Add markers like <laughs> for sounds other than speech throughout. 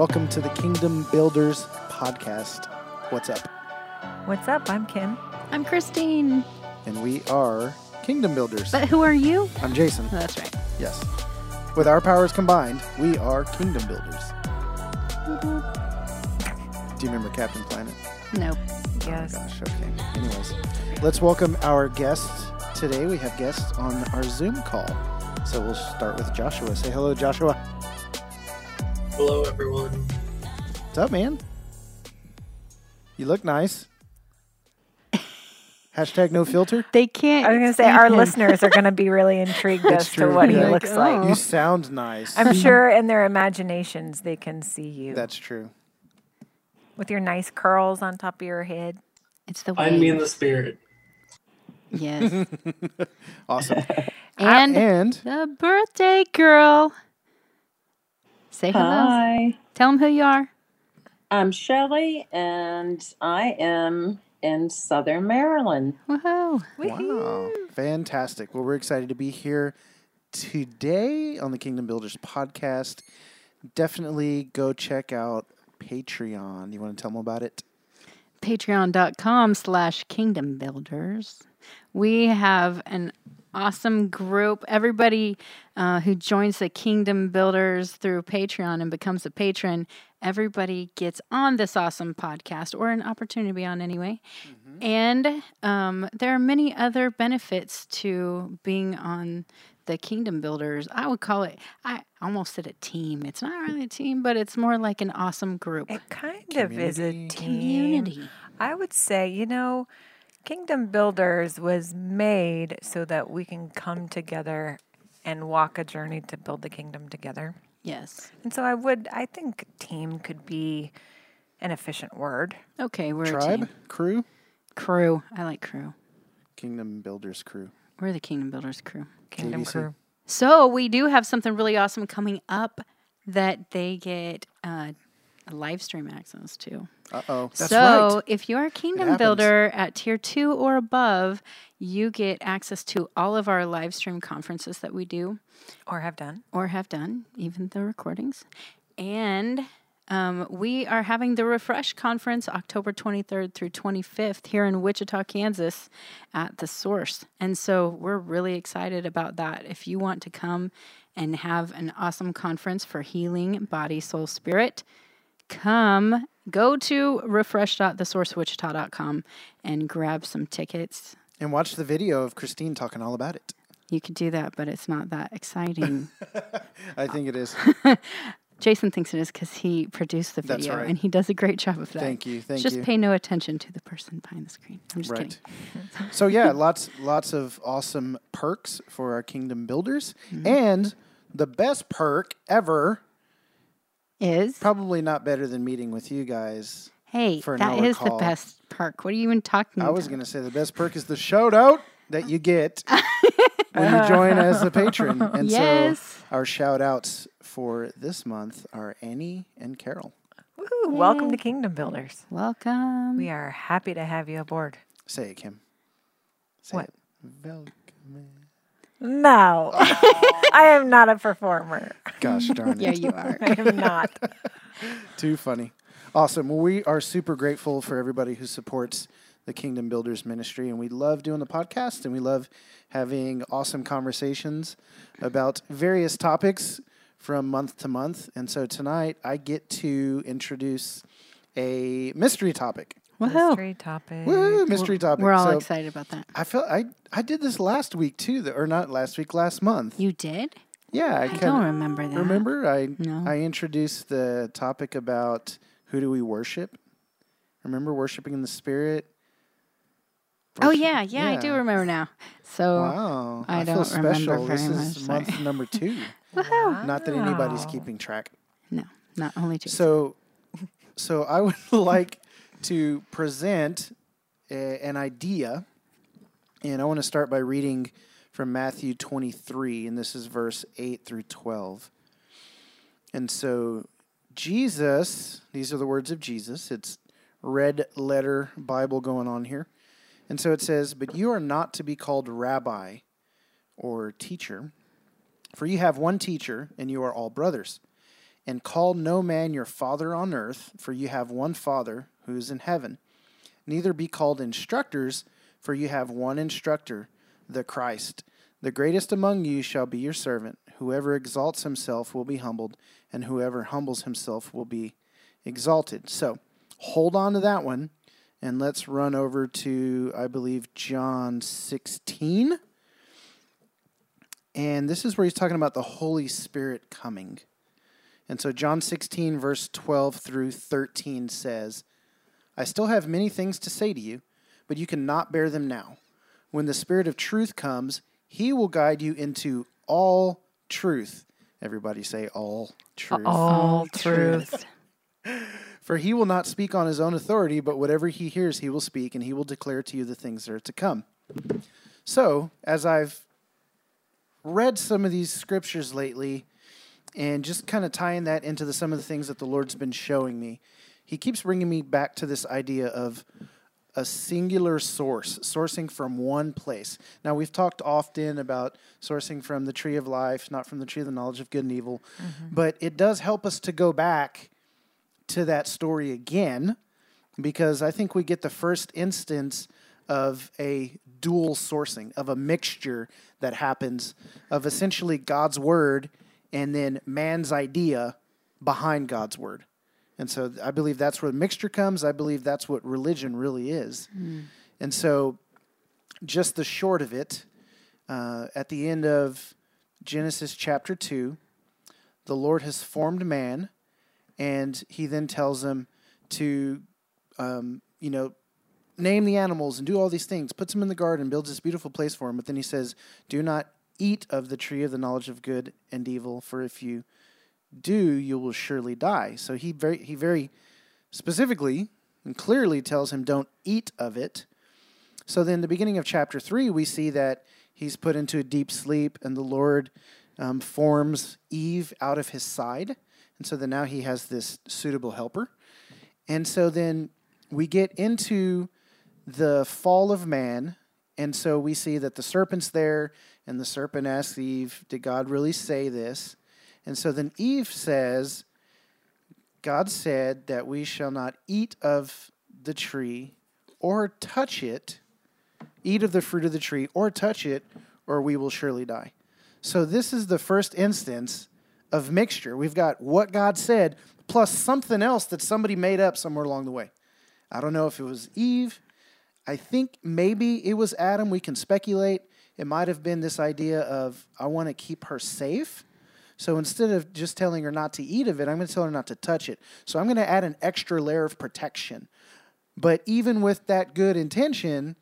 Welcome to the Kingdom Builders podcast. What's up? What's up? I'm Kim. I'm Christine. And we are Kingdom Builders. But who are you? I'm Jason. Oh, that's right. Yes. With our powers combined, we are Kingdom Builders. Mm-hmm. Do you remember Captain Planet? No. Yes. Oh Gosh, okay. Anyways, let's welcome our guests today. We have guests on our Zoom call. So we'll start with Joshua. Say hello, Joshua. Hello, everyone. What's up, man? You look nice. <laughs> Hashtag no filter. They can't. I was going to say our him. listeners are going to be really <laughs> intrigued It's as true. to what he Like, looks oh. like. You sound nice. I'm <laughs> sure in their imaginations they can see you That's true. with your nice curls on top of your head. It's the Find me in way. the spirit. Yes. Awesome. and and the birthday girl. Say hello. Hi, Tell them who you are. I'm Shelley, and I am in Southern Maryland. Woohoo. wow, fantastic. Well, we're excited to be here today on the Kingdom Builders podcast. Definitely go check out Patreon. You want to tell them about it? Patreon.com slash kingdom builders. We have an awesome group. Everybody uh, who joins the Kingdom Builders through Patreon and becomes a patron, everybody gets on this awesome podcast or an opportunity to be on anyway. And um, there are many other benefits to being on the Kingdom Builders. I would call it, I almost said a team. It's not really a team, but it's more like an awesome group. It kind of is a team. Community. I would say, you know, Kingdom Builders was made so that we can come together and walk a journey to build the kingdom together. Yes. And so I would, I think team could be an efficient word. Okay, we're a Tribe, team. crew, Crew. I like crew. Kingdom Builders crew. We're the Kingdom Builders crew. Kingdom KBC. crew. So we do have something really awesome coming up that they get uh, a live stream access too. Uh oh. So right. if you're a Kingdom. Builder at tier two or above, you get access to all of our live stream conferences that we do Or have done. or have done, even the recordings. And um, we are having the Refresh Conference October 23rd through 25th here in Wichita, Kansas at The Source. And so we're really excited about that. If you want to come and have an awesome conference for healing body, soul, spirit, come go to refresh.thesourcewichita.com and grab some tickets. And watch the video of Christine talking all about it. You could do that, but it's not that exciting. <laughs> I think it is. <laughs> Jason thinks it is because he produced the video right. and he does a great job of that. Thank you. Thank Just you. Just pay no attention to the person behind the screen. I'm just Right. kidding. <laughs> so yeah, lots lots of awesome perks for our kingdom builders, Mm-hmm. and the best perk ever, Is probably not better than meeting with you guys. hey, for an that hour is the best perk. What are you even talking I about? I was gonna say the best perk is the shout out that you get <laughs> when you join as a patron, <laughs> and Yes. so our shout outs for this month are Annie and Carol. Woohoo, welcome to Kingdom Builders. Welcome. We are happy to have you aboard. Say it, Kim. Say What? it. Welcome. No, I am not a performer. Gosh darn it. yeah, you are. I am not. Too funny. Awesome. Well, we are super grateful for everybody who supports the Kingdom Builders ministry, and we love doing the podcast, and we love having awesome conversations about various topics from month to month. And so tonight, I get to introduce a mystery topic. Woohoo. Mystery topic. Woo, mystery topic. We're all so excited about that. I felt I I did this last week too, or not last week, last month. You did? yeah, I, I kind don't remember that. Remember, I No. I introduced the topic about who do we worship. Remember worshiping in the spirit. Oh Worship- yeah, yeah, I do remember now. So Wow, I feel don't remember special. This very is much, month number <laughs> two. Wow. Not that anybody's keeping track. no, not only two. So, so I would <laughs> like to present a, an idea, and I want to start by reading from Matthew 23, and this is verse 8 through 12. And so, Jesus, these are the words of Jesus. It's red letter Bible going on here. And so it says, But you are not to be called rabbi or teacher, for you have one teacher, and you are all brothers. And call no man your father on earth, for you have one Father who is in heaven. Neither be called instructors, for you have one instructor, the Christ. The greatest among you shall be your servant. Whoever exalts himself will be humbled, and whoever humbles himself will be exalted. So hold on to that one, and let's run over to, I believe, John 16. And this is where he's talking about the Holy Spirit coming. And so John 16, verse 12 through 13 says, I still have many things to say to you, but you cannot bear them now. When the Spirit of truth comes, he will guide you into all truth. Everybody say all truth. All truth. <laughs> For he will not speak on his own authority, but whatever he hears, he will speak, and he will declare to you the things that are to come. So, as I've read some of these scriptures lately, and just kind of tying that into the, some of the things that the Lord's been showing me, he keeps bringing me back to this idea of a singular source, sourcing from one place. Now, we've talked often about sourcing from the tree of life, not from the tree of the knowledge of good and evil, mm-hmm. but it does help us to go back to that story again because I think we get the first instance of a dual sourcing, of a mixture that happens of essentially God's word and then man's idea behind God's word. And so I believe that's where the mixture comes. I believe that's what religion really is. And so, just the short of it, uh, at the end of Genesis chapter 2, the Lord has formed man, and he then tells him to, um, you know, name the animals and do all these things, puts them in the garden, builds this beautiful place for him. But then he says, Do not eat of the tree of the knowledge of good and evil, for if you do, you will surely die. So he very he very specifically and clearly tells him, Don't eat of it. So then, the beginning of chapter three, we see that he's put into a deep sleep, and the Lord um, forms Eve out of his side. And so then now he has this suitable helper. And so then we get into the fall of man. And so we see that the serpent's there, and the serpent asks Eve, Did God really say this? And so then Eve says, God said that we shall not eat of the tree or touch it, eat of the fruit of the tree or touch it, or we will surely die. So this is the first instance of mixture. We've got what God said plus something else that somebody made up somewhere along the way. I don't know if it was Eve. I think maybe it was Adam. We can speculate. It might have been this idea of, I want to keep her safe. So instead of just telling her not to eat of it, I'm going to tell her not to touch it. So I'm going to add an extra layer of protection. But even with that good intention,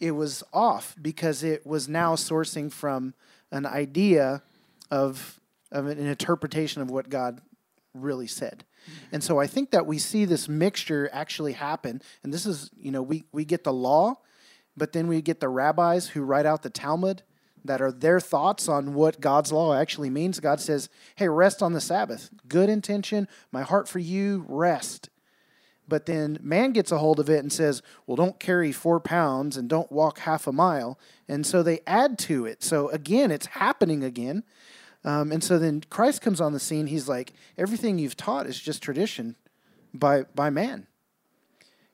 it was off because it was now sourcing from an idea of, of an interpretation of what God really said. And so I think that we see this mixture actually happen. And this is, you know, we, we get the law, but then we get the rabbis who write out the Talmud that are their thoughts on what God's law actually means. God says, hey, rest on the Sabbath. Good intention, my heart for you, rest. But then man gets a hold of it and says, well, don't carry four pounds and don't walk half a mile. And so they add to it. So again, it's happening again. Um, and so then Christ comes on the scene. He's like, everything you've taught is just tradition by, by man.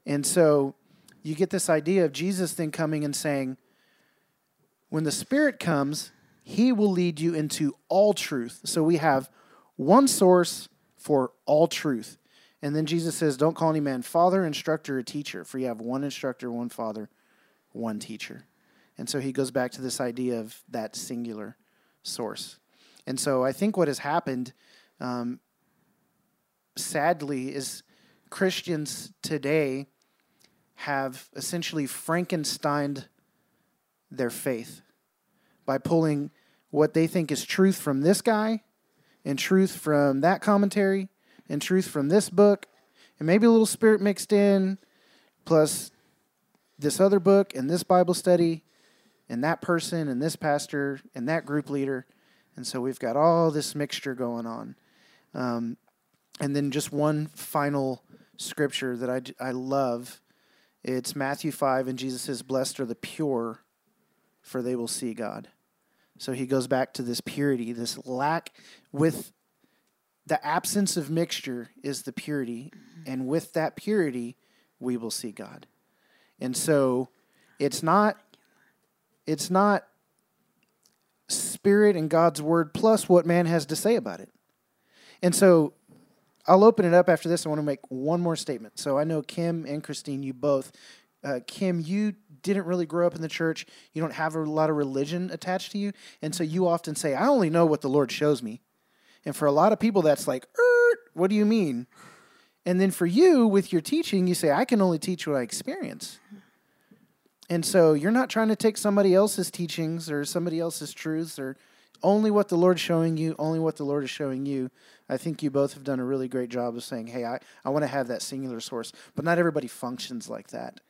And so you get this idea of Jesus then coming and saying, when the Spirit comes, he will lead you into all truth. So we have one source for all truth. And then Jesus says, Don't call any man father, instructor, or teacher, for you have one instructor, one father, one teacher. And so he goes back to this idea of that singular source. And so I think what has happened, um, sadly, is Christians today have essentially Frankensteined their faith by pulling what they think is truth from this guy and truth from that commentary and truth from this book and maybe a little spirit mixed in plus this other book and this Bible study and that person and this pastor and that group leader. And so we've got all this mixture going on. Um, and then just one final scripture that I, I love. It's Matthew 5, and Jesus says, Blessed are the pure, for they will see God. So he goes back to this purity, this lack with the absence of mixture is the purity, and with that purity, we will see God. And so, it's not it's not spirit and God's word plus what man has to say about it. And so, I'll open it up after this. I want to make one more statement. So I know Kim and Christine, you both. Uh, Kim, you didn't really grow up in the church. You don't have a lot of religion attached to you, and so you often say, "I only know what the Lord shows me." And for a lot of people, that's like, "Er, "What do you mean?" And then for you, with your teaching, you say, "I can only teach what I experience." And so you're not trying to take somebody else's teachings or somebody else's truths or only what the Lord's showing you, only what the Lord is showing you. I think you both have done a really great job of saying, hey, I, I want to have that singular source, but not everybody functions like that.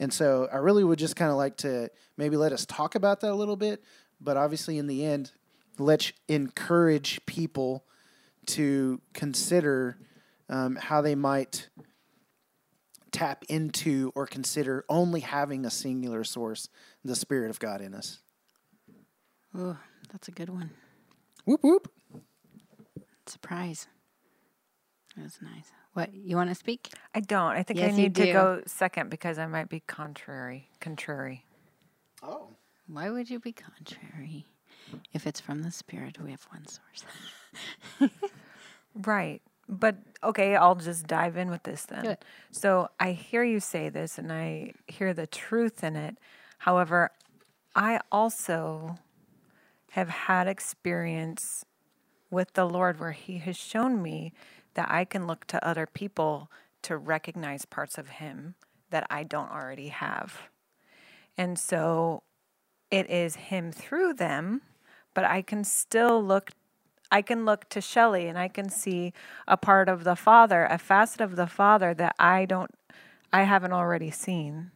And so I really would just kind of like to maybe let us talk about that a little bit, but obviously in the end, let's encourage people to consider um, how they might tap into or consider only having a singular source, the Spirit of God in us. Oh, that's a good one. Whoop whoop. Surprise. That was nice. What you want to speak? I don't. I think Yes, I need to go second because I might be contrary. Contrary. Oh. Why would you be contrary? If it's from the Spirit, we have one source. <laughs> Right. But okay, I'll just dive in with this then. Do. So I hear you say this and I hear the truth in it. However, I also have had experience with the Lord where He has shown me that I can look to other people to recognize parts of Him that I don't already have. And so it is Him through them, but I can still look I can look to Shelley and I can see a part of the Father, a facet of the Father that I don't, I haven't already seen.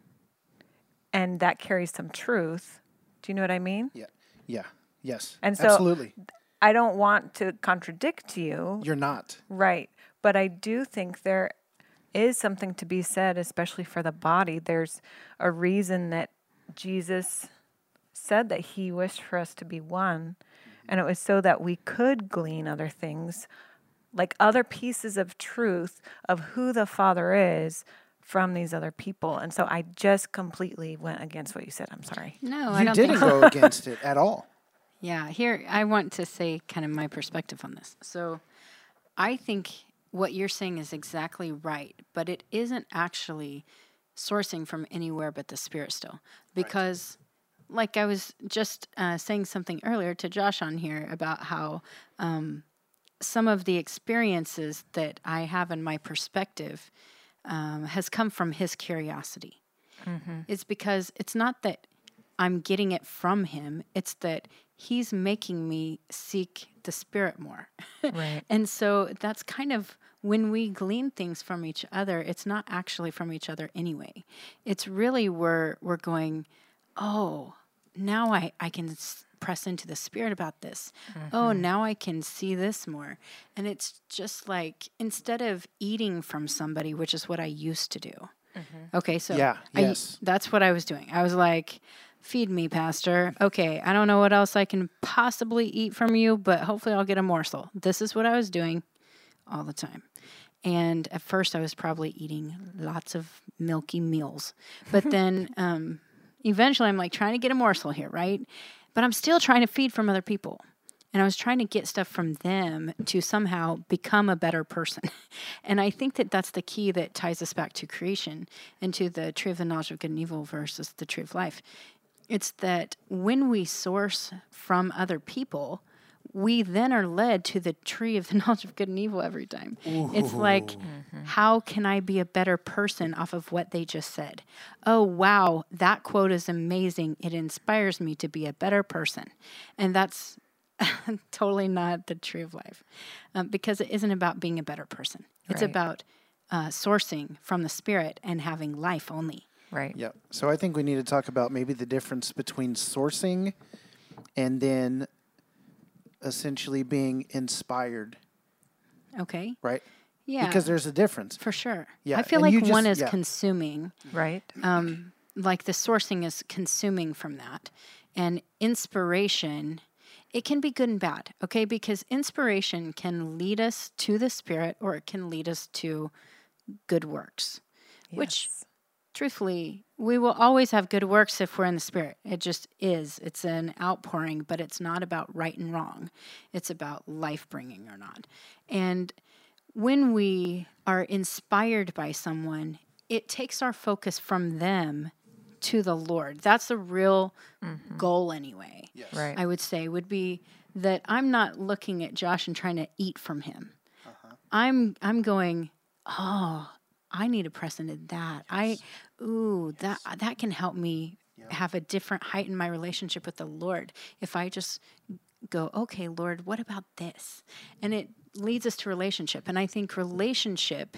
And that carries some truth. Do you know what I mean? Yeah. Yeah. Yes. And so- absolutely. I don't want to contradict you. You're not. Right. But I do think there is something to be said, especially for the body. There's a reason that Jesus said that he wished for us to be one. And it was so that we could glean other things, like other pieces of truth of who the Father is from these other people. And so I just completely went against what you said. I'm sorry. No, I don't didn't think go against it at all. Yeah, here I want to say kind of my perspective on this. So I think what you're saying is exactly right, but it isn't actually sourcing from anywhere but the spirit still. Because like I was just uh, saying something earlier to Josh on here about how um, some of the experiences that I have in my perspective um, has come from his curiosity. It's because it's not that I'm getting it from him, it's that he's making me seek the spirit more. Right. <laughs> and so that's kind of when we glean things from each other, it's not actually from each other anyway. It's really where we're going, oh, now I, I can s- press into the spirit about this. Oh, mm-hmm. now I can see this more. And it's just like instead of eating from somebody, which is what I used to do. Mm-hmm. Okay, so Yeah, I- yes. that's what I was doing. I was like, feed me, Pastor. Okay, I don't know what else I can possibly eat from you, but hopefully I'll get a morsel. This is what I was doing all the time. And at first, I was probably eating lots of milky meals. But <laughs> then um, eventually, I'm like trying to get a morsel here, right? But I'm still trying to feed from other people. And I was trying to get stuff from them to somehow become a better person. <laughs> and I think that that's the key that ties us back to creation and to the tree of the knowledge of good and evil versus the tree of life. It's that when we source from other people, we then are led to the tree of the <laughs> knowledge of good and evil every time. It's like, how can I be a better person off of what they just said? Oh, wow, that quote is amazing. It inspires me to be a better person. And that's <laughs> totally not the tree of life um, because it isn't about being a better person, it's Right. about uh, sourcing from the spirit and having life only. Right. Yep. So I think we need to talk about maybe the difference between sourcing and then essentially being inspired, Okay. right? Yeah. Because there's a difference. for sure. Yeah, I feel and like you one just- is yeah. consuming. Right. um, like the sourcing is consuming from that and inspiration it can be good and bad, okay? Because inspiration can lead us to the Spirit or it can lead us to good works, which Yes. Truthfully, we will always have good works if we're in the Spirit. It just is. It's an outpouring, but it's not about right and wrong. It's about life bringing or not. And when we are inspired by someone, it takes our focus from them to the Lord. That's the real mm-hmm. goal, anyway. Right. I would say would be that I'm not looking at Josh and trying to eat from him. Uh-huh. I'm I'm going, oh, I need to press into that. I ooh, that that can help me have a different height in my relationship with the Lord. If I just go, okay, Lord, what about this? And it leads us to relationship. And I think relationship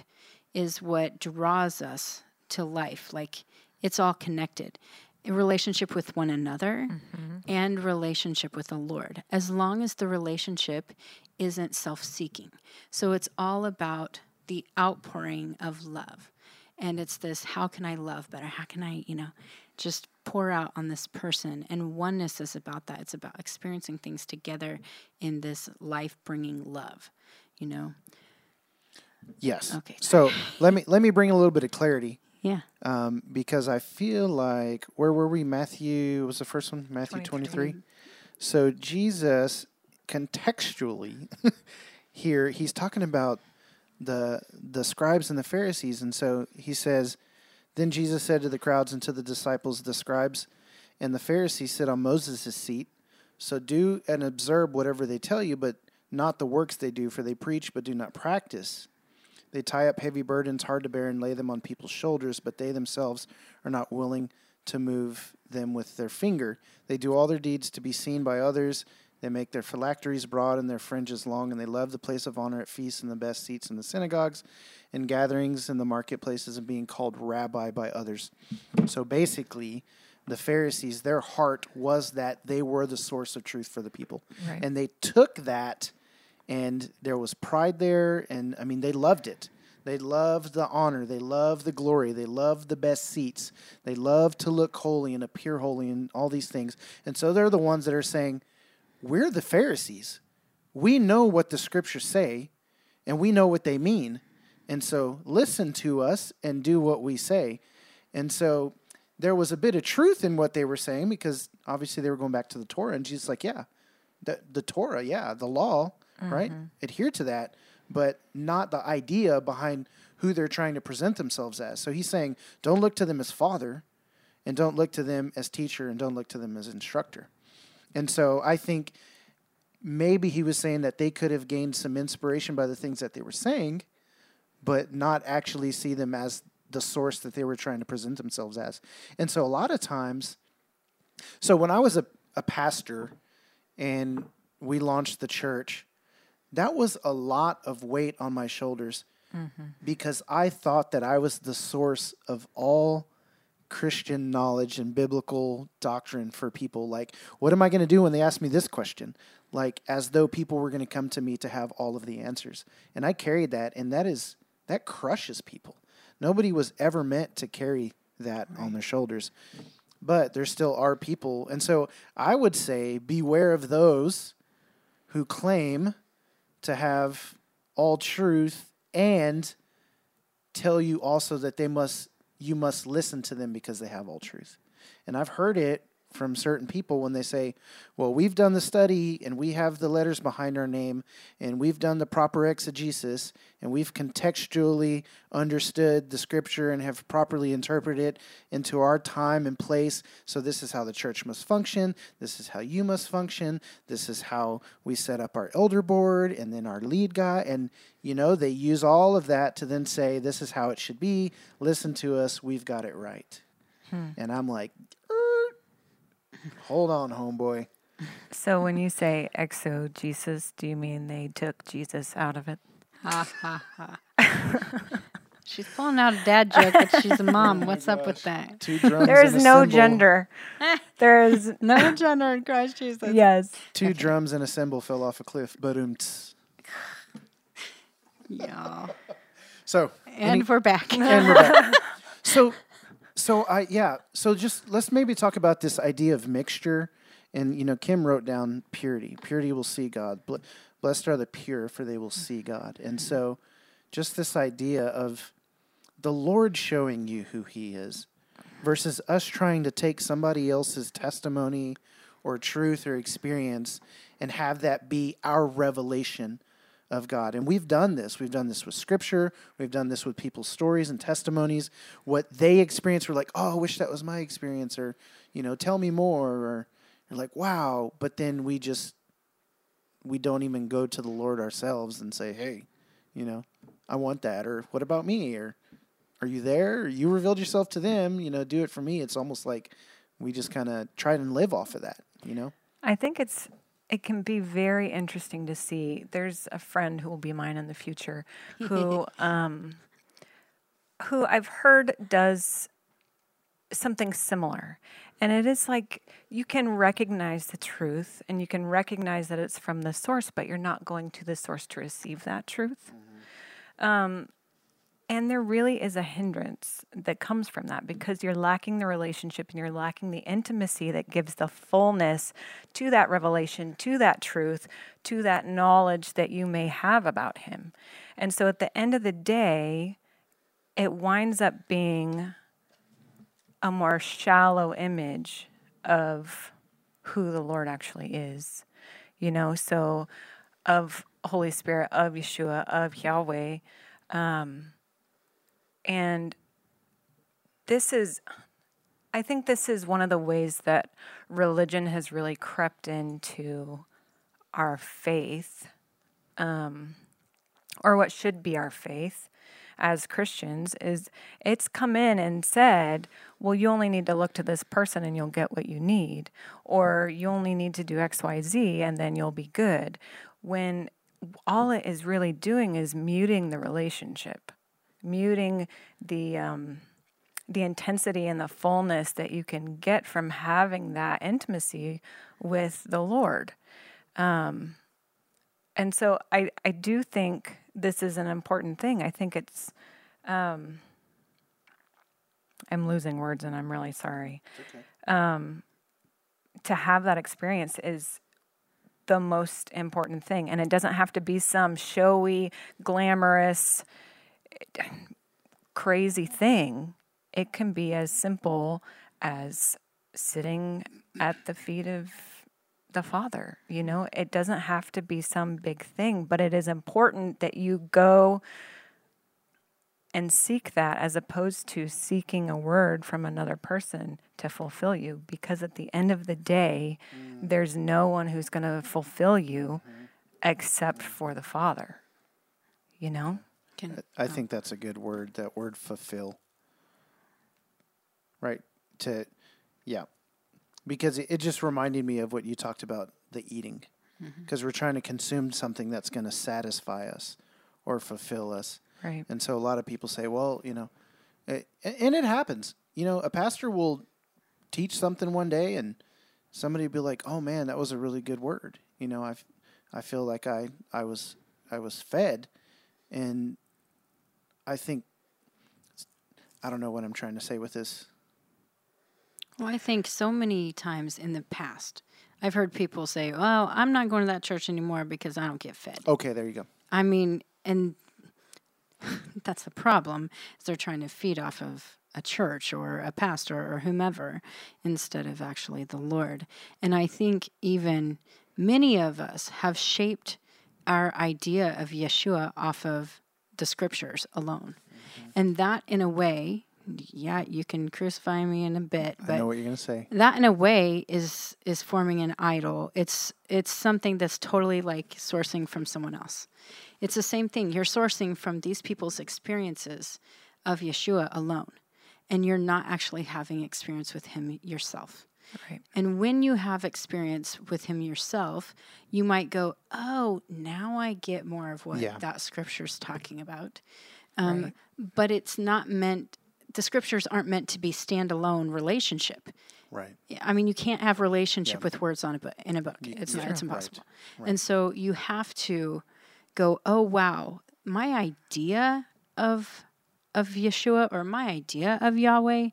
is what draws us to life. Like it's all connected. A relationship with one another mm-hmm. and relationship with the Lord, as long as the relationship isn't self seeking. So it's all about the outpouring of love. And it's this how can I love better? How can I, you know, just pour out on this person? And oneness is about that. It's about experiencing things together in this life bringing love, you know? Yes. Okay. So let me let me bring a little bit of clarity Yeah. um, because I feel like where were we? Matthew was the first one. Matthew 23. 23. So Jesus contextually <laughs> here he's talking about the the scribes and the Pharisees and so he says then Jesus said to the crowds and to the disciples the scribes and the Pharisees sit on Moses' seat so do and observe whatever they tell you but not the works they do for they preach but do not practice they tie up heavy burdens hard to bear and lay them on people's shoulders, but they themselves are not willing to move them with their finger. They do all their deeds to be seen by others. They make their phylacteries broad and their fringes long, and they love the place of honor at feasts and the best seats in the synagogues and gatherings in the marketplaces and being called rabbi by others. So basically, the Pharisees, their heart was that they were the source of truth for the people. Right. And they took that and there was pride there and i mean they loved it they loved the honor they loved the glory they loved the best seats they loved to look holy and appear holy and all these things and so they're the ones that are saying we're the pharisees we know what the scriptures say and we know what they mean and so listen to us and do what we say and so there was a bit of truth in what they were saying because obviously they were going back to the torah and jesus like yeah the, the Torah, yeah, the law, right? Mm-hmm. Adhere to that, but not the idea behind who they're trying to present themselves as. So he's saying, don't look to them as father, and don't look to them as teacher, and don't look to them as instructor. And so I think maybe he was saying that they could have gained some inspiration by the things that they were saying, but not actually see them as the source that they were trying to present themselves as. And so a lot of times, so when I was a, a pastor and we launched the church, that was a lot of weight on my shoulders mm-hmm. because I thought that I was the source of all Christian knowledge and biblical doctrine for people. Like, what am I going to do when they ask me this question? Like, as though people were going to come to me to have all of the answers. And I carried that, and that is, that crushes people. Nobody was ever meant to carry that on their shoulders. But there still are people. And so I would say, beware of those who claim to have all truth and tell you also that they must you must listen to them because they have all truth. And I've heard it from certain people when they say, "Well, we've done the study and we have the letters behind our name and we've done the proper exegesis and we've contextually understood the scripture and have properly interpreted it into our time and place. So this is how the church must function. This is how you must function. This is how we set up our elder board and then our lead guy and you know, they use all of that to then say this is how it should be. Listen to us. We've got it right. And I'm like, "Er, hold on, homeboy. So when you say exogesis, do you mean they took Jesus out of it? Ha ha ha. <laughs> she's pulling out a dad joke, but she's a <laughs> mom. What's up with that? Two drums. There is and a no cymbal- gender. <laughs> There is No gender in Christ Jesus. yes. Two drums and a cymbal fell off a cliff. But um. Yeah. So And we're back. and we're back. So, so I yeah. So just let's maybe talk about this idea of mixture And you know, Kim wrote down purity. Purity will see God. Blessed are the pure, for they will see God. And so, just this idea of the Lord showing you who He is versus us trying to take somebody else's testimony or truth or experience and have that be our revelation of God. And we've done this. We've done this with scripture. We've done this with people's stories and testimonies. What they experience, we're like, oh, I wish that was my experience, or, you know, tell me more, or you're like, wow. But then we just, we don't even go to the Lord ourselves and say, hey, you know, I want that, or what about me, or are you there? You revealed yourself to them, you know, do it for me. It's almost like we just kind of try and live off of that, you know? I think it's it can be very interesting to see. There's a friend who will be mine in the future who <laughs> um who I've heard does something similar. And it is like you can recognize the truth and you can recognize that it's from the source, but you're not going to the source to receive that truth. Um, and there really is a hindrance that comes from that because you're lacking the relationship and you're lacking the intimacy that gives the fullness to that revelation, to that truth, to that knowledge that you may have about Him. And so at the end of the day, it winds up being a more shallow image of who the Lord actually is. You know, so of Holy Spirit, of Yeshua, of Yahweh. Um, and this is, I think this is one of the ways that religion has really crept into our faith, um, or what should be our faith as Christians, is it's come in and said, well, you only need to look to this person and you'll get what you need, or you only need to do X, Y, Z and then you'll be good. When all it is really doing is muting the relationship muting the um, the intensity and the fullness that you can get from having that intimacy with the Lord. Um, and so I, I do think this is an important thing. I think it's, um, I'm losing words and I'm really sorry. Okay. Um, to have that experience is the most important thing. And it doesn't have to be some showy, glamorous, crazy thing. It can be as simple as sitting at the feet of the Father. You know, it doesn't have to be some big thing, but it is important that you go and seek that as opposed to seeking a word from another person to fulfill you. Because at the end of the day, mm. there's no one who's going to fulfill you mm-hmm. except for the Father. You know? Can, I oh. think that's a good word. That word fulfill. Right. To, yeah, because it, it just reminded me of what you talked about the eating, because mm-hmm. we're trying to consume something that's going to satisfy us or fulfill us. Right. And so a lot of people say, well, you know, it, and it happens. You know, a pastor will teach something one day and somebody will be like, "Oh man, that was a really good word." You know, I I feel like I I was I was fed and I think I don't know what I'm trying to say with this. Well, I think so many times in the past, I've heard people say, "Well, I'm not going to that church anymore because I don't get fed." Okay, there you go. I mean, and <laughs> that's the problem. Is they're trying to feed off of a church or a pastor or whomever instead of actually the Lord. And I think even many of us have shaped our idea of Yeshua off of the scriptures alone. Mm-hmm. And that, in a way, yeah, you can crucify me in a bit, but I know what you're to say. That, in a way, is is forming an idol. It's it's something that's totally like sourcing from someone else. It's the same thing. You're sourcing from these people's experiences of Yeshua alone, and you're not actually having experience with Him yourself. Right. And when you have experience with him yourself, you might go, "Oh, now I get more of what yeah. that scripture's talking about." Um, right. But it's not meant. The scriptures aren't meant to be standalone relationship. Right. I mean, you can't have relationship yeah. with words on a book in a book. It's yeah. it's impossible. Right. Right. And so you have to go, "Oh wow, my idea of of Yeshua or my idea of Yahweh."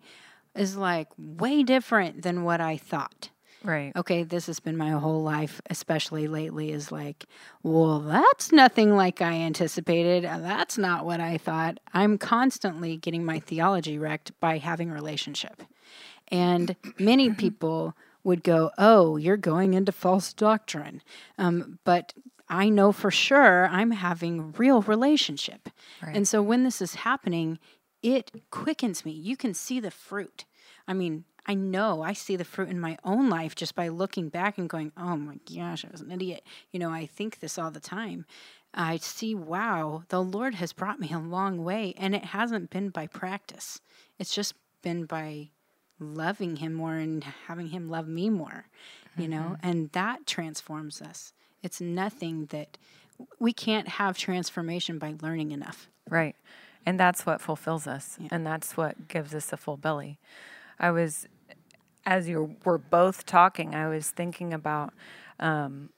Is like way different than what I thought. Right. Okay, this has been my whole life, especially lately, is like, well, that's nothing like I anticipated. That's not what I thought. I'm constantly getting my theology wrecked by having a relationship. And many <clears throat> people would go, oh, you're going into false doctrine. Um, but I know for sure I'm having real relationship. Right. And so when this is happening, it quickens me. You can see the fruit. I mean, I know I see the fruit in my own life just by looking back and going, oh my gosh, I was an idiot. You know, I think this all the time. I see, wow, the Lord has brought me a long way. And it hasn't been by practice, it's just been by loving Him more and having Him love me more, you know, mm-hmm. and that transforms us. It's nothing that we can't have transformation by learning enough. Right. And that's what fulfills us. And that's what gives us a full belly. I was, as you were both talking, I was thinking about um,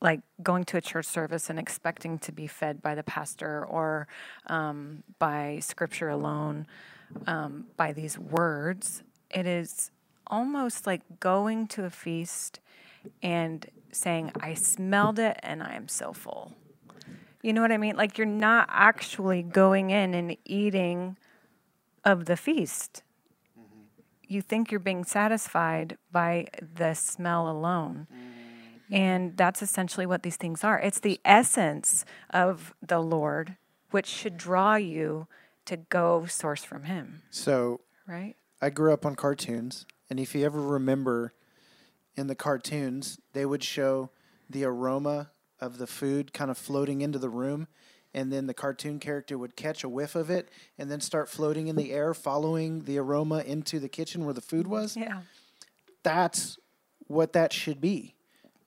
like going to a church service and expecting to be fed by the pastor or um, by scripture alone, um, by these words. It is almost like going to a feast and saying, I smelled it and I am so full. You know what I mean? Like you're not actually going in and eating of the feast. You think you're being satisfied by the smell alone. And that's essentially what these things are. It's the essence of the Lord, which should draw you to go source from Him, So right? I grew up on cartoons, and if you ever remember in the cartoons, they would show the aroma of the food kind of floating into the room, and then the cartoon character would catch a whiff of it and then start floating in the air, following the aroma into the kitchen where the food was. Yeah. That's what that should be.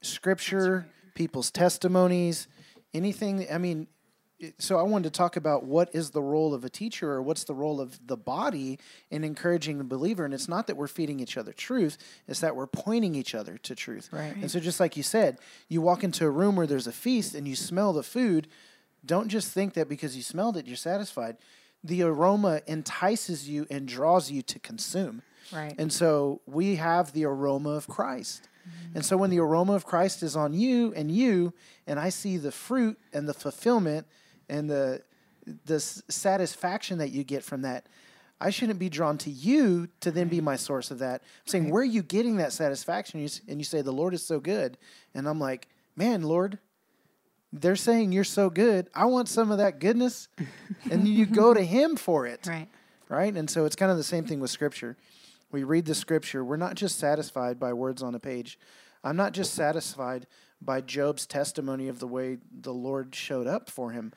Scripture, people's testimonies, anything. I mean, so I wanted to talk about what is the role of a teacher or what's the role of the body in encouraging the believer. And it's not that we're feeding each other truth, it's that we're pointing each other to truth. Right. And so, just like you said, you walk into a room where there's a feast and you smell the food, don't just think that because you smelled it, you're satisfied. The aroma entices you and draws you to consume. Right. And so we have the aroma of Christ. And so when the aroma of Christ is on you and you, and I see the fruit and the fulfillment and the the satisfaction that you get from that, I shouldn't be drawn to you to then be my source of that. I'm saying, where are you getting that satisfaction? And you say, the Lord is so good. And I'm like, man, Lord, they're saying you're so good. I want some of that goodness. <laughs> and you go to Him for it Right. right? And so it's kind of the same thing with scripture. We read the scripture, we're not just satisfied by words on a page. I'm not just satisfied by Job's testimony of the way the Lord showed up for him.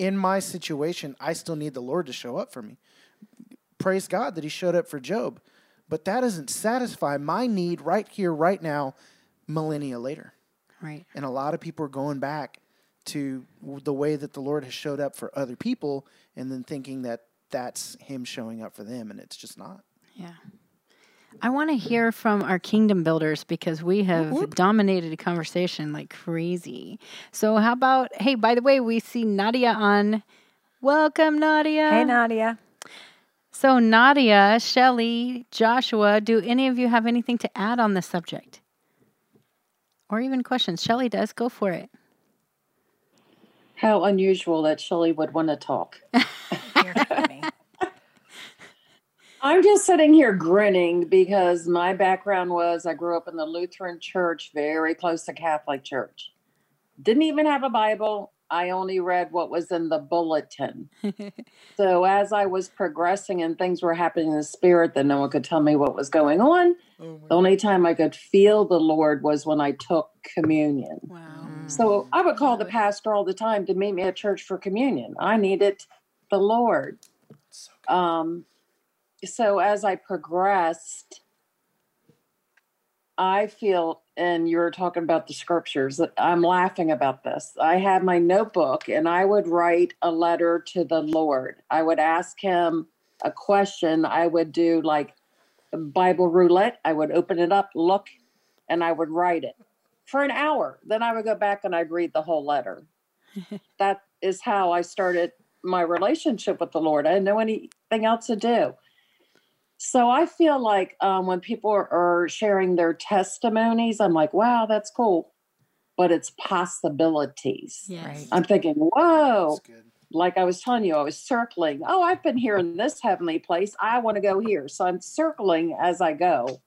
In my situation, I still need the Lord to show up for me. Praise God that he showed up for Job. But that doesn't satisfy my need right here, right now, millennia later. Right. And a lot of people are going back to the way that the Lord has showed up for other people and then thinking that that's him showing up for them and it's just not. Yeah. I want to hear from our kingdom builders because we have dominated a conversation like crazy. So, how about, hey, by the way, we see Nadia on. Welcome, Nadia. Hey, Nadia. So, Nadia, Shelly, Joshua, do any of you have anything to add on this subject? Or even questions? Shelly does. Go for it. How unusual that Shelly would want to talk. <laughs> You're funny. I'm just sitting here grinning because my background was I grew up in the Lutheran church, very close to Catholic church. Didn't even have a Bible. I only read what was in the bulletin. <laughs> so as I was progressing and things were happening in the spirit that no one could tell me what was going on, the only time I could feel the Lord was when I took communion. Wow. So I would call the pastor all the time to meet me at church for communion. I needed the Lord. Um, so as I progressed, I feel, and you're talking about the scriptures, that I'm laughing about this. I had my notebook and I would write a letter to the Lord. I would ask him a question. I would do like Bible roulette. I would open it up, look, and I would write it for an hour. Then I would go back and I'd read the whole letter. <laughs> that is how I started my relationship with the Lord. I didn't know anything else to do. So I feel like um, when people are, are sharing their testimonies, I'm like, wow, that's cool. But it's possibilities. Yes. Right. I'm thinking, whoa, That's good. like I was telling you, I was circling. Oh, I've been here in this heavenly place. I want to go here. So I'm circling as I go.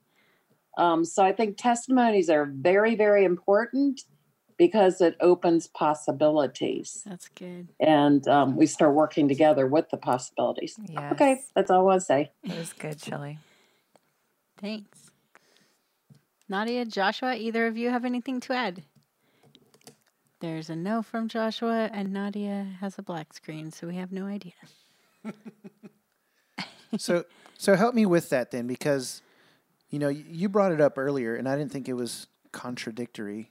Um, so I think testimonies are very, very important because it opens possibilities That's good. and um, we start working together with the possibilities. Yes. Okay, that's all I want to say. It was good, Shelly. Thanks. Nadia, Joshua, either of you have anything to add? There's a no from Joshua, and Nadia has a black screen, so we have no idea. so so help me with that then because you know you brought it up earlier and i didn't think it was contradictory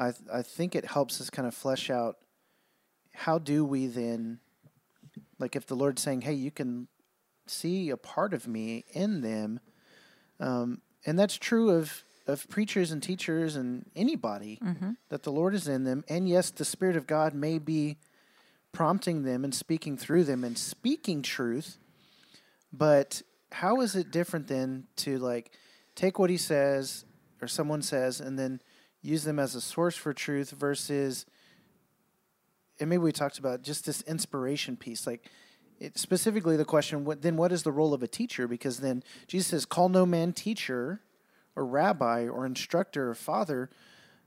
i th- i think it helps us kind of flesh out how do we then like if the lord's saying hey you can see a part of me in them um, and that's true of of preachers and teachers and anybody that the lord is in them. And yes the spirit of god may be prompting them and speaking through them and speaking truth but how is it different then to like take what he says or someone says and then use them as a source for truth versus and maybe we talked about just this inspiration piece like it, specifically the question what then what is the role of a teacher? Because then jesus says call no man teacher or rabbi or instructor or father.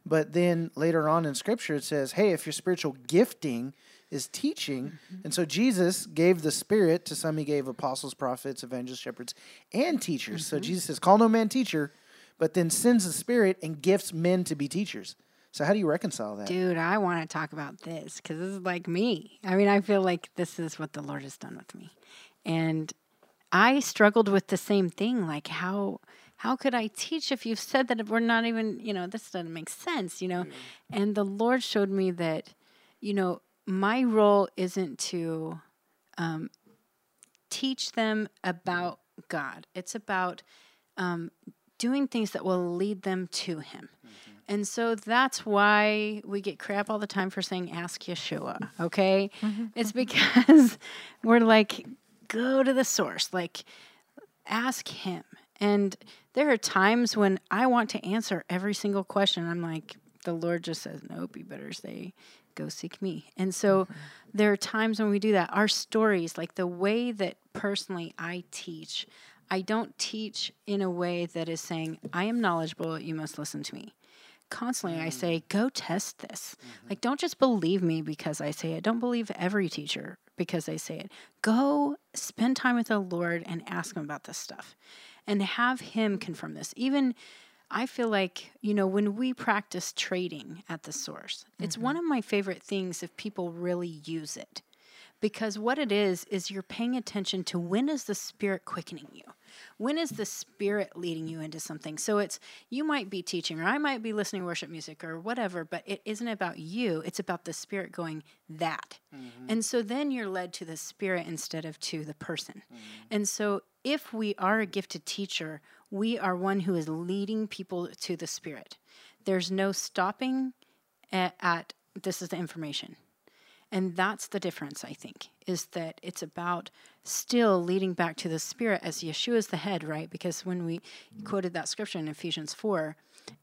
But then later on in scripture it says hey if your spiritual gifting is teaching and so jesus gave the spirit to some he gave apostles prophets evangelists shepherds and teachers. So mm-hmm. jesus says call no man teacher but then sends the spirit and gifts men to be teachers so how do you reconcile that Dude, I want to talk about this because this is like me. I mean, I feel like this is what the Lord has done with me. And I struggled with the same thing. Like, how. How could I teach if you've said that we're not even, you know, this doesn't make sense, you know? And the Lord showed me that, you know, my role isn't to um, teach them about God. It's about um, doing things that will lead them to Him. And so that's why we get crap all the time for saying, ask Yeshua, okay? <laughs> It's because <laughs> we're like, go to the source, like, ask Him. And there are times when I want to answer every single question. I'm like, the Lord just says, nope, you better say, go seek me. And so mm-hmm. there are times when we do that. Our stories, like the way that personally I teach, I don't teach in a way that is saying, I am knowledgeable, you must listen to me. Constantly, I say, mm. go test this. Mm-hmm. Like, don't just believe me because I say it. Don't believe every teacher because they say it. Go spend time with the Lord and ask Him about this stuff and have Him confirm this. Even I feel like, you know, when we practice trading at the source, it's mm-hmm. one of my favorite things if people really use it. Because what it is, is you're paying attention to when is the spirit quickening you? When is the spirit leading you into something? So it's, you might be teaching, or I might be listening to worship music or whatever, but it isn't about you. It's about the spirit going that. Mm-hmm. And so then you're led to the spirit instead of to the person. Mm-hmm. And so if we are a gifted teacher, we are one who is leading people to the spirit. There's no stopping at, at this is the information. And that's the difference, I think, is that it's about still leading back to the Spirit as Yeshua is the head, right? Because when we quoted that scripture in Ephesians 4,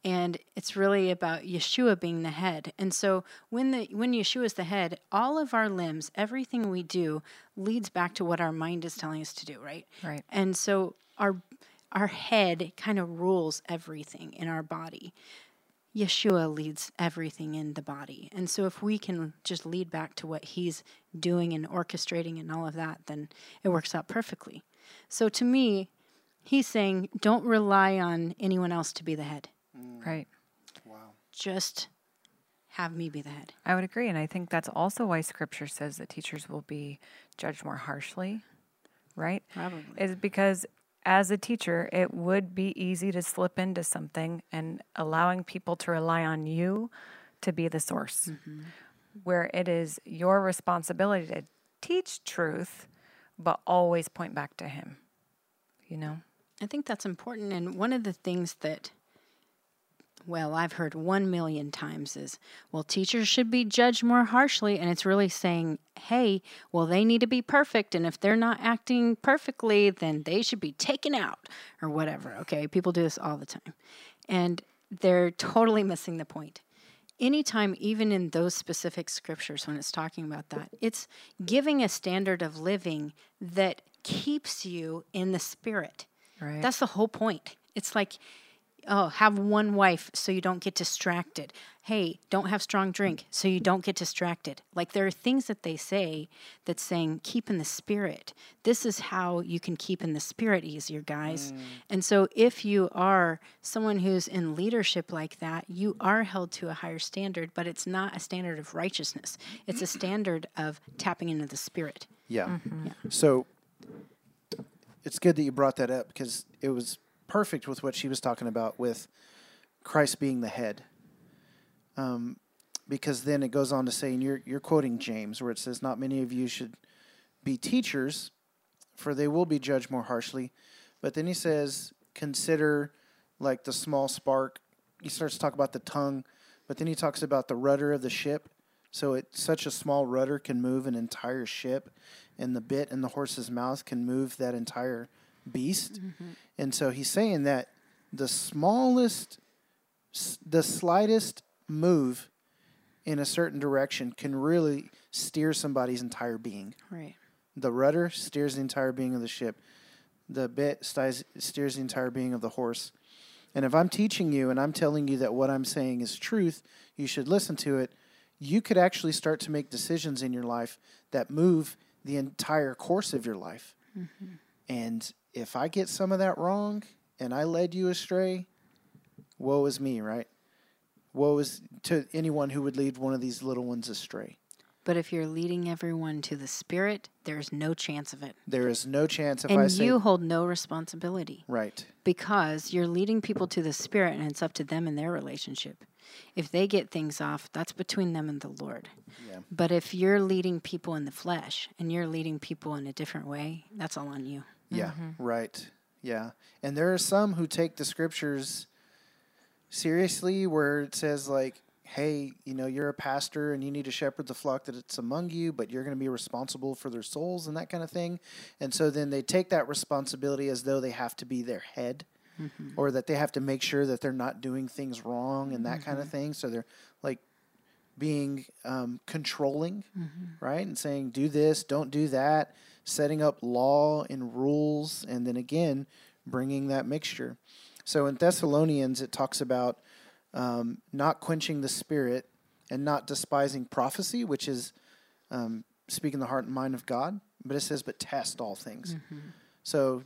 and it's really about Yeshua being the head. And so when the when Yeshua is the head, all of our limbs, everything we do leads back to what our mind is telling us to do, right? Right. And so our our head kind of rules everything in our body. Yeshua leads everything in the body. And so if we can just lead back to what he's doing and orchestrating and all of that, then it works out perfectly. So to me, he's saying don't rely on anyone else to be the head. Mm. Right. wow Just have me be the head. I would agree. And I think that's also why scripture says that teachers will be judged more harshly, right? Probably. Is because as a teacher, it would be easy to slip into something and allowing people to rely on you to be the source, mm-hmm. where it is your responsibility to teach truth, but always point back to Him. You know? I think that's important. And one of the things that well, I've heard one million times is, well, teachers should be judged more harshly. And it's really saying, hey, well, they need to be perfect. And if they're not acting perfectly, then they should be taken out or whatever. Okay. People do this all the time. And they're totally missing the point. Anytime, even in those specific scriptures, when it's talking about that, it's giving a standard of living that keeps you in the spirit. Right. That's the whole point. It's like, oh, have one wife so you don't get distracted. Hey, don't have strong drink so you don't get distracted. Like there are things that they say that's saying keep in the spirit. This is how you can keep in the spirit easier, guys. Mm. And so if you are someone who's in leadership like that, you are held to a higher standard, but it's not a standard of righteousness. It's a standard of tapping into the spirit. Yeah. Mm-hmm. So it's good that you brought that up because it was perfect with what she was talking about with Christ being the head. Um, because then it goes on to say, and you're, you're quoting James, where it says, Not many of you should be teachers, for they will be judged more harshly. But then he says, Consider like the small spark. He starts to talk about the tongue, but then he talks about the rudder of the ship. So it such a small rudder can move an entire ship, and the bit in the horse's mouth can move that entire beast. And so he's saying that the smallest, the slightest move in a certain direction can really steer somebody's entire being. Right. The rudder steers the entire being of the ship. The bit steers, steers the entire being of the horse. And if I'm teaching you and I'm telling you that what I'm saying is truth, you should listen to it. You could actually start to make decisions in your life that move the entire course of your life. Mm-hmm. And if I get some of that wrong and I led you astray, woe is me, right? Woe is to anyone who would lead one of these little ones astray. But if you're leading everyone to the spirit, there's no chance of it. There is no chance if and I say And you hold no responsibility right. because you're leading people to the spirit and it's up to them in their relationship. If they get things off, that's between them and the Lord. Yeah. But if you're leading people in the flesh and you're leading people in a different way, that's all on you. Yeah, mm-hmm. right. Yeah. And there are some who take the scriptures seriously where it says like, hey, you know, you're a pastor and you need to shepherd the flock that it's among you, but you're going to be responsible for their souls and that kind of thing. And so then they take that responsibility as though they have to be their head mm-hmm. or that they have to make sure that they're not doing things wrong and that kind of mm-hmm. thing. So they're like being um, controlling, right? And saying, do this, don't do that, setting up law and rules, and then again, bringing that mixture. So in Thessalonians, it talks about um, not quenching the spirit and not despising prophecy, which is um, speaking the heart and mind of God. But it says, but test all things. So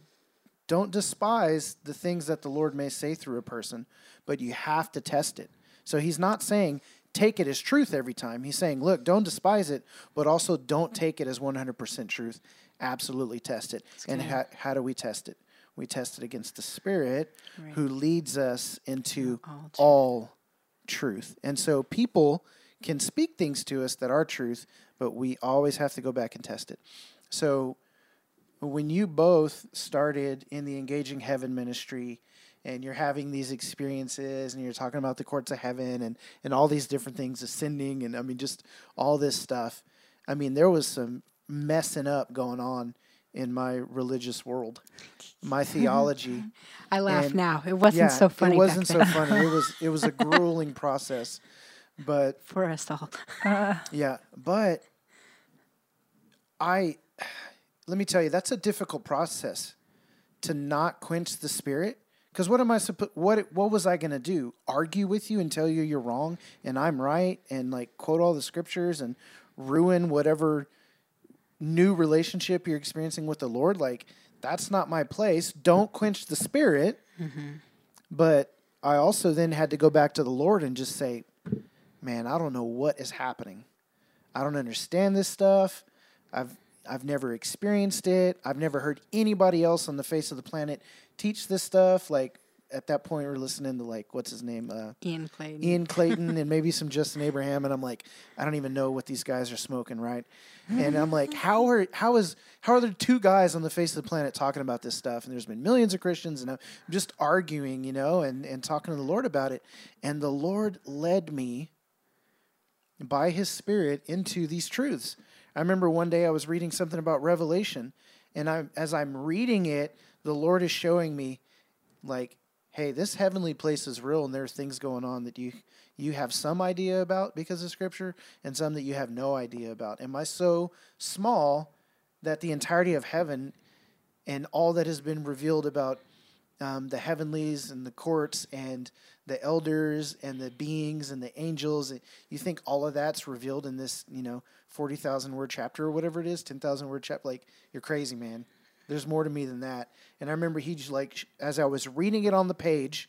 don't despise the things that the Lord may say through a person, but you have to test it. So he's not saying take it as truth every time. He's saying, look, don't despise it, but also don't take it as 100% truth. Absolutely test it. And how, how do we test it? We test it against the Spirit who leads us into all truth. And so people can speak things to us that are truth, but we always have to go back and test it. So when you both started in the engaging heaven ministry and you're having these experiences and you're talking about the courts of heaven and, and all these different things ascending and i mean just all this stuff i mean there was some messing up going on in my religious world my <laughs> theology I laugh And- now. It wasn't yeah, so funny it wasn't so funny it was it was a <laughs> grueling process but for us all. <laughs> yeah, but I let me tell you that's a difficult process to not quench the spirit. Because what am I supposed? What what was I gonna do? Argue with you and tell you you're wrong and I'm right and like quote all the scriptures and ruin whatever new relationship you're experiencing with the Lord? Like that's not my place. Don't quench the spirit. Mm-hmm. But I also then had to go back to the Lord and just say, man, I don't know what is happening. I don't understand this stuff. I've I've never experienced it. I've never heard anybody else on the face of the planet teach this stuff. Like at that point we're listening to like what's his name, uh, Ian Clayton. Ian <laughs> Clayton, and maybe some Justin Abraham, and I'm like, I don't even know what these guys are smoking, right? And I'm like, how are how is how are there two guys on the face of the planet talking about this stuff? And there's been millions of Christians, and I'm just arguing, you know, and and talking to the Lord about it, and the Lord led me by His Spirit into these truths. I remember one day I was reading something about Revelation, and I as I'm reading it, the Lord is showing me, like, hey, this heavenly place is real, and there's things going on that you you have some idea about because of Scripture, and some that you have no idea about. Am I so small that the entirety of heaven and all that has been revealed about um, the heavenlies and the courts and the elders and the beings and the angels. You think all of that's revealed in this, you know, 40,000 word chapter or whatever it is, 10,000 word chapter? Like, you're crazy, man. There's more to me than that. And I remember he just like, as I was reading it on the page,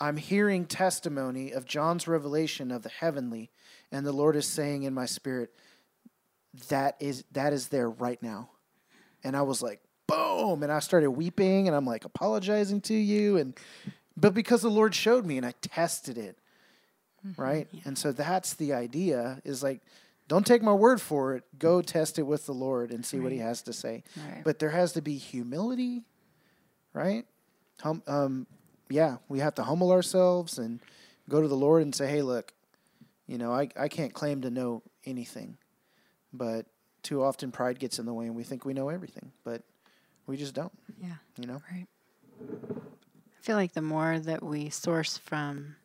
I'm hearing testimony of John's revelation of the heavenly, and the Lord is saying in my spirit, that is that is there right now. And I was like, boom, and I started weeping and I'm like apologizing to you and but because the Lord showed me and I tested it. Mm-hmm, right? Yeah. And so that's the idea is like don't take my word for it. Go test it with the Lord and see right. what he has to say. Right. But there has to be humility, right? Hum, um, yeah, we have to humble ourselves and go to the Lord and say, hey, look, you know, I, I can't claim to know anything. But too often pride gets in the way and we think we know everything. But we just don't. Yeah. You know? Right. I feel like the more that we source from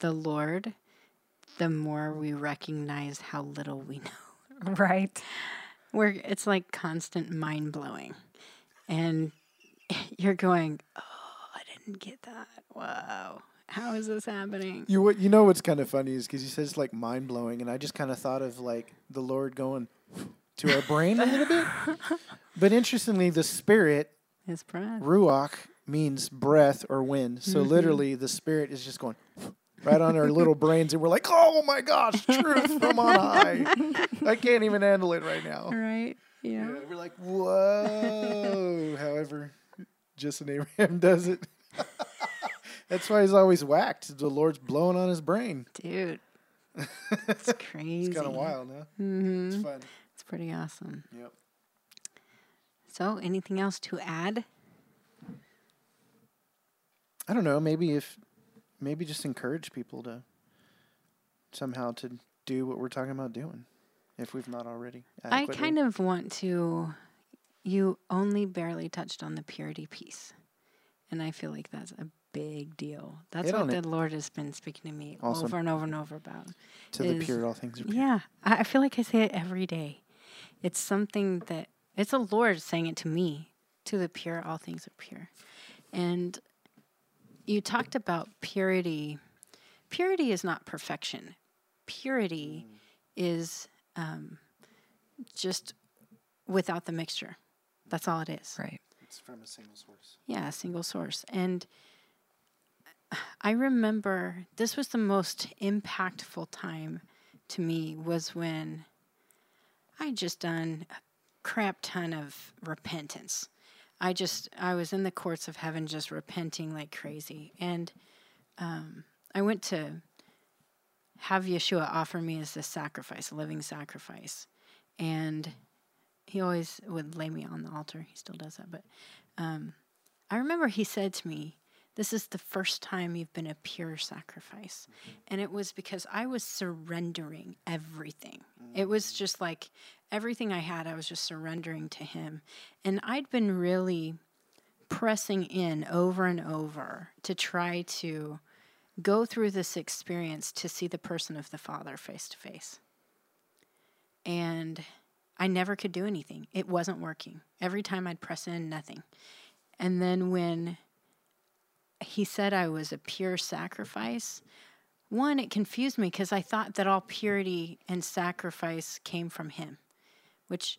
the Lord, the more we recognize how little we <laughs> know. right. Where it's like constant mind blowing. And <laughs> you're going, Oh, I didn't get that. Wow. How is this happening? You what you know what's kind of funny is because you said it's like mind blowing, and I just kind of thought of like the Lord going to our brain a little bit. <laughs> But interestingly, the spirit, his breath, ruach, means breath or wind. So mm-hmm. literally, the spirit is just going right on our little brains, and we're like, "Oh my gosh, truth from on high!" I can't even handle it right now. Right? Yeah. yeah we're like, "Whoa!" However, Justin Abraham <laughs> does it. <laughs> That's why he's always whacked. The Lord's blowing on his brain, dude. It's <laughs> crazy. it's kind of wild, huh? Mm-hmm. It's fun. It's pretty awesome. Yep. So, anything else to add? I don't know. Maybe if, maybe just encourage people to somehow to do what we're talking about doing, if we've not already. Adequately. I kind of want to. You only barely touched on the purity piece, and I feel like that's a big deal. That's Hit what the it. Lord has been speaking to me awesome. over and over and over about. To is, the pure, all things are pure. Yeah, I feel like I say it every day. It's something that it's the Lord saying it to me. To the pure, all things are pure. And you talked about purity. Purity is not perfection. Purity mm. is um, just without the mixture. That's all it is. Right. It's from a single source. Yeah, a single source. And I remember this was the most impactful time to me was when I just done a crap ton of repentance. I just I was in the courts of heaven just repenting like crazy, and um, I went to have Yeshua offer me as a sacrifice, a living sacrifice, and he always would lay me on the altar. He still does that, but um, I remember he said to me, "This is the first time you've been a pure sacrifice," and it was because I was surrendering everything. It was just like everything I had, I was just surrendering to Him. And I'd been really pressing in over and over to try to go through this experience to see the person of the Father face to face. And I never could do anything. It wasn't working. Every time I'd press in, nothing. And then when he said I was a pure sacrifice, one, it confused me because I thought that all purity and sacrifice came from him which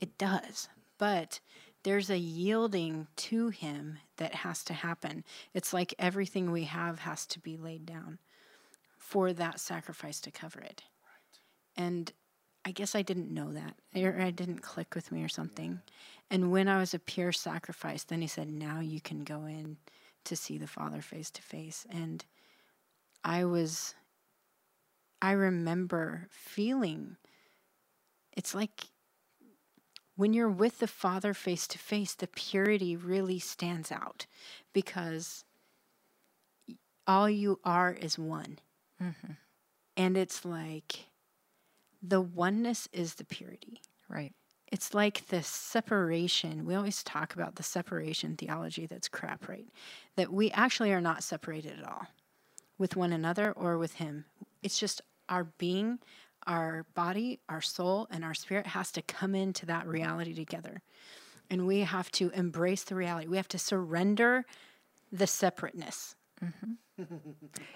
it does, but there's a yielding to Him that has to happen. It's like everything we have has to be laid down for that sacrifice to cover it. Right. And I guess I didn't know that, or I didn't click with me or something. And when I was a pure sacrifice, then He said, "Now you can go in to see the Father face to face. And I was, I remember feeling it's like when you're with the Father face to face, the purity really stands out because all you are is one. Mm-hmm. And it's like the oneness is the purity. Right. It's like the separation. We always talk about the separation theology that's crap, right? That we actually are not separated at all with one another or with Him. It's just our being, our body, our soul, and our spirit has to come into that reality together. And we have to embrace the reality. We have to surrender the separateness. Mm-hmm. <laughs>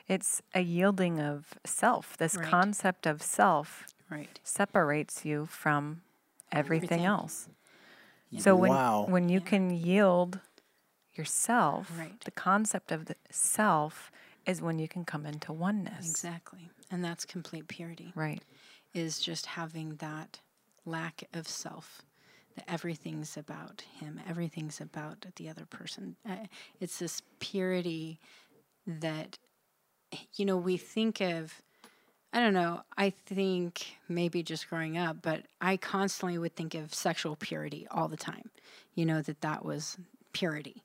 It's a yielding of self. This Right. concept of self Right. separates you from everything, Everything. else. So when Wow. when you can yield yourself, Right. the concept of the self is when you can come into oneness. Exactly. And that's complete purity. Right. is just having that lack of self that everything's about him everything's about the other person uh, it's this purity that you know we think of i don't know i think maybe just growing up but i constantly would think of sexual purity all the time you know that that was purity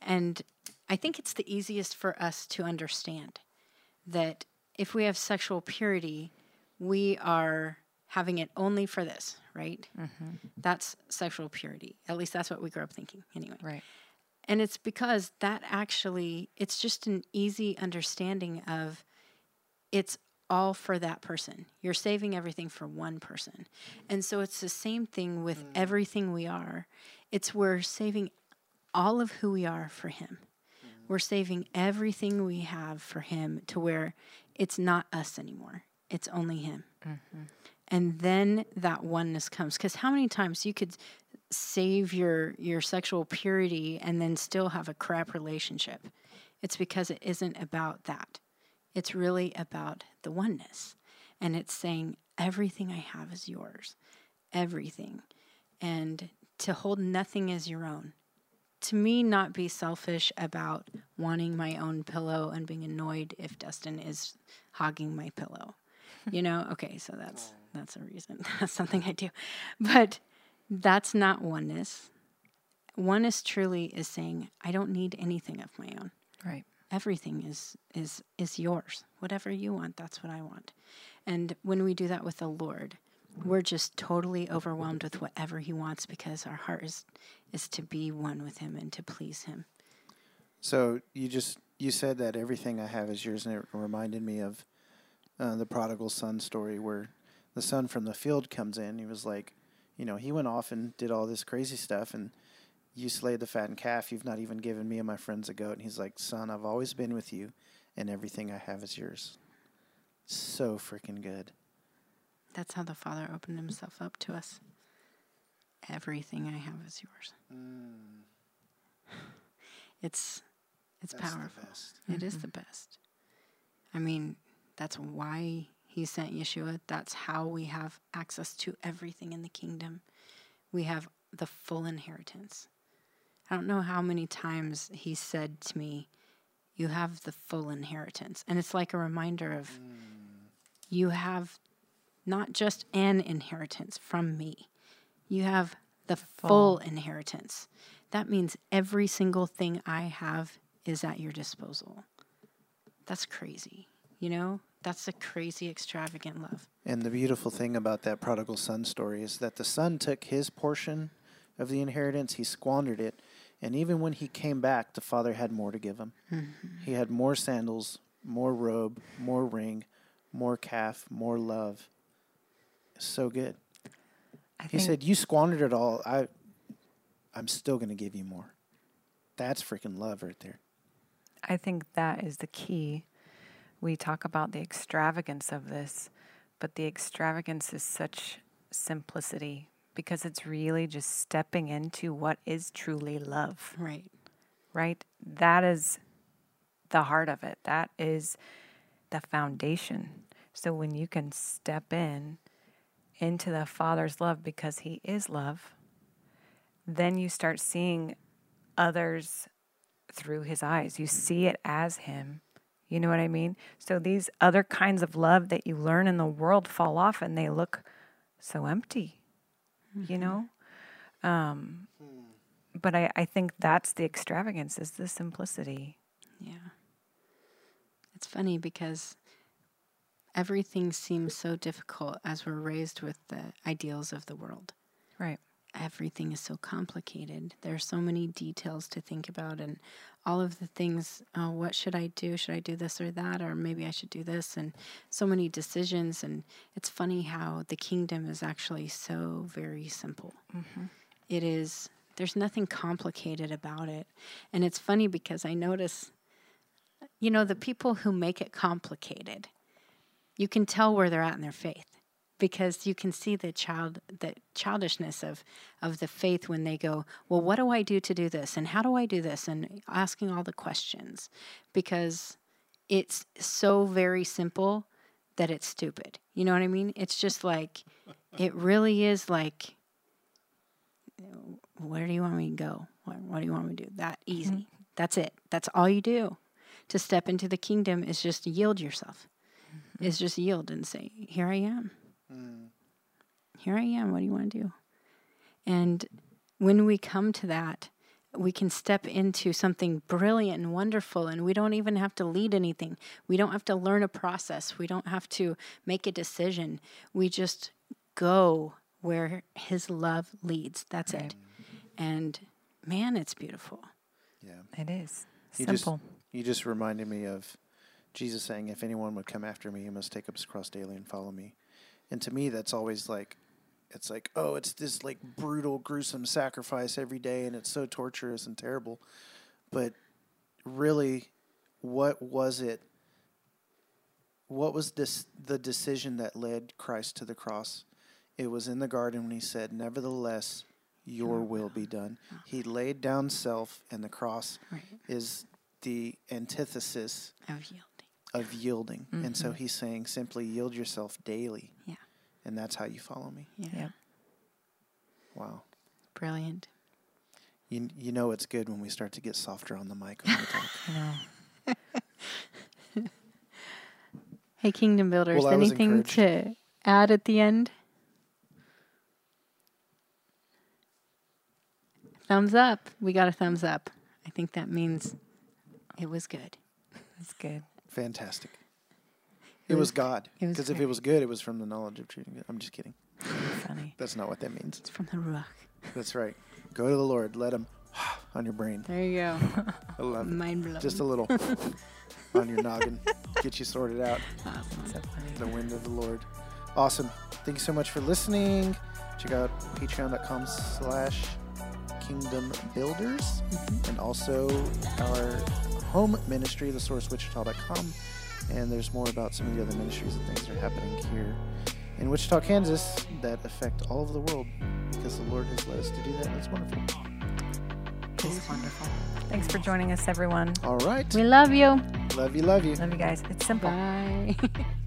and i think it's the easiest for us to understand that if we have sexual purity, we are having it only for this, right? Mm-hmm. That's sexual purity. At least that's what we grew up thinking, anyway. Right. And it's because that actually, it's just an easy understanding of it's all for that person. You're saving everything for one person. And so it's the same thing with mm. everything we are. It's we're saving all of who we are for Him. We're saving everything we have for Him to where it's not us anymore, it's only Him. Mm-hmm. And then that oneness comes. Because how many times you could save your, your sexual purity and then still have a crap relationship? It's because it isn't about that. It's really about the oneness. And it's saying, everything I have is yours. Everything. And to hold nothing as your own. To me, not be selfish about wanting my own pillow and being annoyed if Dustin is hogging my pillow. You know, <laughs> okay, so that's that's a reason. <laughs> That's something I do. But that's not oneness. Oneness truly is saying, I don't need anything of my own Right. everything is is is yours whatever you want that's what i want and when we do that with the lord we're just totally overwhelmed with whatever he wants because our heart is is to be one with him and to please him So you just you said that everything I have is yours, and it reminded me of uh, the prodigal son story, where the son from the field comes in. He was like, you know, he went off and did all this crazy stuff, and you slayed the fattened calf. You've not even given me and my friends a goat. And he's like, son, I've always been with you, and everything I have is yours. So freaking good. That's how the father opened himself up to us everything i have is yours mm. it's it's That's the powerful best. It is mm-hmm. the best. I mean, that's why he sent Yeshua. That's how we have access to everything in the kingdom. We have the full inheritance. I don't know how many times he said to me, You have the full inheritance. And it's like a reminder of mm. you have not just an inheritance from me, you have the full inheritance. That means every single thing I have is at your disposal. That's crazy. You know, that's a crazy, extravagant love. And the beautiful thing about that prodigal son story is that the son took his portion of the inheritance, he squandered it, and even when he came back, the father had more to give him. Mm-hmm. He had more sandals, more robe, more ring, more calf, more love. So good. I He said, "You squandered it all. I, I'm still going to give you more." That's freaking love right there. I think that is the key. We talk about the extravagance of this, but the extravagance is such simplicity because it's really just stepping into what is truly love, Right. right? That is the heart of it. That is the foundation. So when you can step in into the Father's love because He is love, then you start seeing others through his eyes. You see it as him. You know what I mean? So these other kinds of love that you learn in the world fall off and they look so empty, you know? Um, but I, I think that's the extravagance is the simplicity. Yeah. It's funny because everything seems so difficult as we're raised with the ideals of the world. Right. Everything is so complicated. There are so many details to think about, and all of the things oh, what should I do? Should I do this or that? Or maybe I should do this? And so many decisions. And it's funny how the kingdom is actually so very simple. Mm-hmm. It is, there's nothing complicated about it. And it's funny because I notice, you know, the people who make it complicated, you can tell where they're at in their faith because you can see the child the childishness of of the faith when they go well what do i do to do this? And how do i do this? And asking all the questions because it's so very simple that it's stupid. You know what i mean? It's just like it really is like where do you want me to go? What, what do you want me to do? That easy. Mm-hmm. That's it. That's all you do to step into the kingdom is just yield yourself is just yield and say here i am mm. here I am. What do you want to do? And when we come to that, we can step into something brilliant and wonderful, and we don't even have to lead anything. We don't have to learn a process. We don't have to make a decision. We just go where His love leads. That's it. And man, it's beautiful. Yeah. It is. You Simple. just you just reminded me of Jesus saying, "If anyone would come after me, he must take up his cross daily and follow me." And to me, that's always like, it's like, oh, it's this like brutal, gruesome sacrifice every day, and it's so torturous and terrible. But really, what was it? What was this the decision that led Christ to the cross? It was in the garden when he said, "Nevertheless, your will be done." He laid down self, and the cross Right. is the antithesis Of. Of yielding. And so mm-hmm. he's saying simply yield yourself daily. Yeah. And that's how you follow me. Yeah. Yep. Wow. Brilliant. You, you know it's good when we start to get softer on the mic when we talk. <laughs> I know. <laughs> Hey, Kingdom Builders, Well, anything to add at the end? Thumbs up. We got a thumbs up. I think that means it was good. It's good. Fantastic. It was God. Because if it was good, it was from the knowledge of truth. I'm just kidding. Funny. <laughs> That's not what that means. It's from the Ruach. That's right. Go to the Lord. Let Him <sighs> on your brain. There you go. <laughs> I love. Mind blown. Just a little <laughs> on your noggin. Get you sorted out. awesome. So the wind of the Lord. Awesome. Thank you so much for listening. Check out patreon.com slash kingdom builders mm-hmm. and also our home ministry, thesourcewichita.com. And there's more about some of the other ministries and things that are happening here in Wichita, Kansas that affect all over the world because the Lord has led us to do that. That's wonderful. It's wonderful. Thanks for joining us, everyone. All right. We love you. Love you, love you. Love you guys. It's simple. Bye. <laughs>